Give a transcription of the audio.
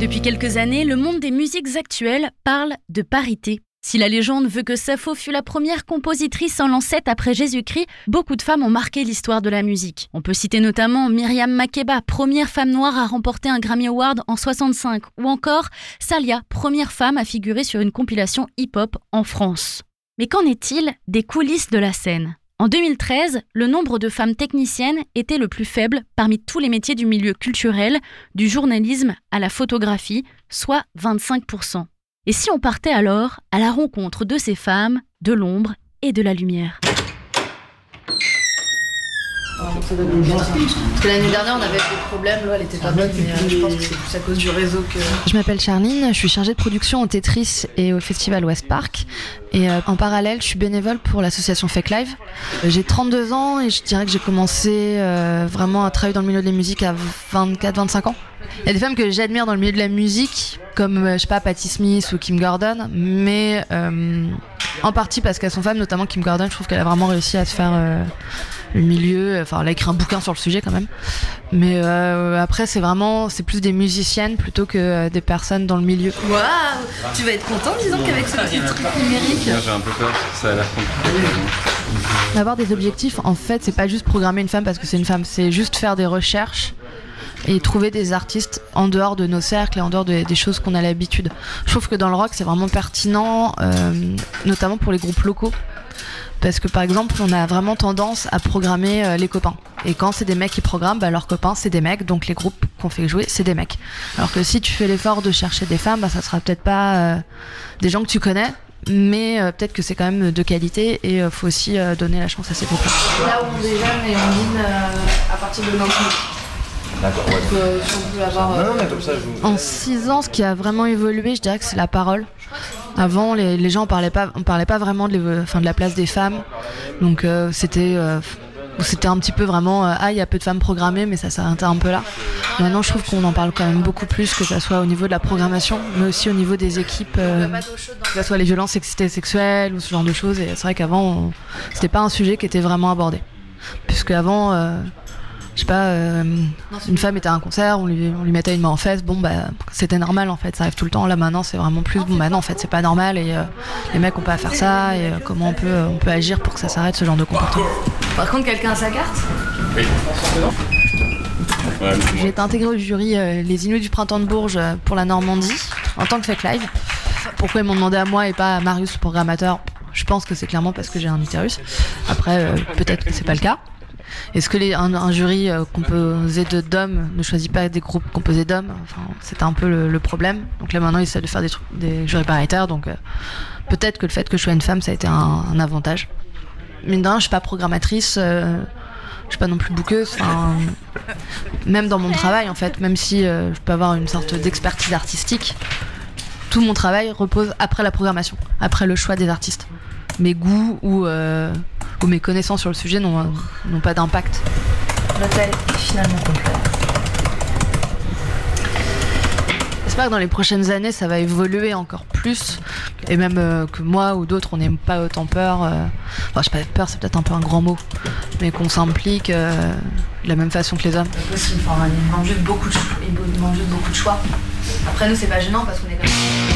Depuis quelques années, le monde des musiques actuelles parle de parité. Si la légende veut que Sappho fut la première compositrice en lancette après Jésus-Christ, beaucoup de femmes ont marqué l'histoire de la musique. On peut citer notamment Myriam Makeba, première femme noire à remporter un Grammy Award en 65, ou encore Salia, première femme à figurer sur une compilation hip-hop en France. Mais qu'en est-il des coulisses de la scène? En 2013, le nombre de femmes techniciennes était le plus faible parmi tous les métiers du milieu culturel, du journalisme à la photographie, soit 25%. Et si on partait alors à la rencontre de ces femmes, de l'ombre et de la lumière? Parce que l'année dernière, on avait des problèmes, là, elle était pas bonne, mais euh, je pense que c'est plus à cause du réseau que. Je m'appelle Charline, je suis chargée de production au Tetris et au Festival West Park. Et euh, en parallèle, je suis bénévole pour l'association Fake Live. Euh, j'ai 32 ans et je dirais que j'ai commencé vraiment à travailler dans le milieu de la musique à 24-25 ans. Il y a des femmes que j'admire dans le milieu de la musique, comme je sais pas Patti Smith ou Kim Gordon, mais en partie parce qu'elles sont femmes, notamment Kim Gordon. Je trouve qu'elle a vraiment réussi à se faire le milieu. Enfin, elle a écrit un bouquin sur le sujet quand même. Mais euh, après, c'est vraiment, c'est plus des musiciennes plutôt que euh, des personnes dans le milieu. Waouh Tu vas être content, disons, qu'avec ce petit truc numérique. Moi, j'ai un peu peur, ça a l'air compliqué. Avoir des objectifs, en fait, c'est pas juste programmer une femme parce que c'est une femme, c'est juste faire des recherches et trouver des artistes en dehors de nos cercles et en dehors des choses qu'on a l'habitude. Je trouve que dans le rock, c'est vraiment pertinent, euh, notamment pour les groupes locaux. Parce que par exemple, on a vraiment tendance à programmer euh, les copains. Et quand c'est des mecs qui programment, bah, leurs copains, c'est des mecs. Donc les groupes qu'on fait jouer, c'est des mecs. Alors que si tu fais l'effort de chercher des femmes, bah, ça sera peut-être pas euh, des gens que tu connais, mais euh, peut-être que c'est quand même de qualité et il faut aussi donner la chance à ces groupes Là où on est jeune et on mine à partir de maintenant. D'accord, En 6 ans, ce qui a vraiment évolué, je dirais que c'est la parole. Avant, les, gens ne parlaient pas, on parlait pas vraiment de, de la place des femmes. Donc euh, c'était euh, c'était un petit peu vraiment euh, ah il y a peu de femmes programmées mais ça s'arrêtait un peu là maintenant je trouve qu'on en parle quand même beaucoup plus que ce soit au niveau de la programmation mais aussi au niveau des équipes que ce soit les violences sexuelles ou ce genre de choses et c'est vrai qu'avant c'était pas un sujet qui était vraiment abordé puisque avant je sais pas, euh, une femme était à un concert, on lui, mettait une main en fesse, bon bah c'était normal en fait, ça arrive tout le temps. Là maintenant c'est vraiment plus, bon bah non en fait c'est pas normal et euh, les mecs ont pas à faire ça et euh, comment on peut, on peut agir pour que ça s'arrête ce genre de comportement. Par contre quelqu'un a sa carte Oui. J'ai été intégré au jury Les Inuits du Printemps de Bourges pour la Normandie en tant que fake live. Pourquoi ils m'ont demandé à moi et pas à Marius le programmateur Je pense que c'est clairement parce que j'ai un utérus. Après peut-être que c'est pas le cas. Est-ce que les, un, jury euh, composé de d'hommes ne choisit pas des groupes composés d'hommes? Enfin, C'était un peu le, problème. Donc là maintenant, ils essaient de faire des, des jurys paritaires. Donc euh, peut-être que le fait que je sois une femme, ça a été un, avantage. Mais non, je suis pas programmatrice. Euh, je suis pas non plus bouqueuse. même dans mon travail, en fait, même si je peux avoir une sorte d'expertise artistique, tout mon travail repose après la programmation, après le choix des artistes. Mes goûts ou où mes connaissances sur le sujet n'ont pas d'impact. Est finalement complet. J'espère que dans les prochaines années, ça va évoluer encore plus. Et même euh, que moi ou d'autres, on n'ait pas autant peur. Euh, enfin, je sais pas, peur, c'est peut-être un peu un grand mot. Mais qu'on s'implique euh, de la même façon que les hommes. Enfin, il juste beaucoup de choix. Après, nous, c'est pas gênant parce qu'on est comme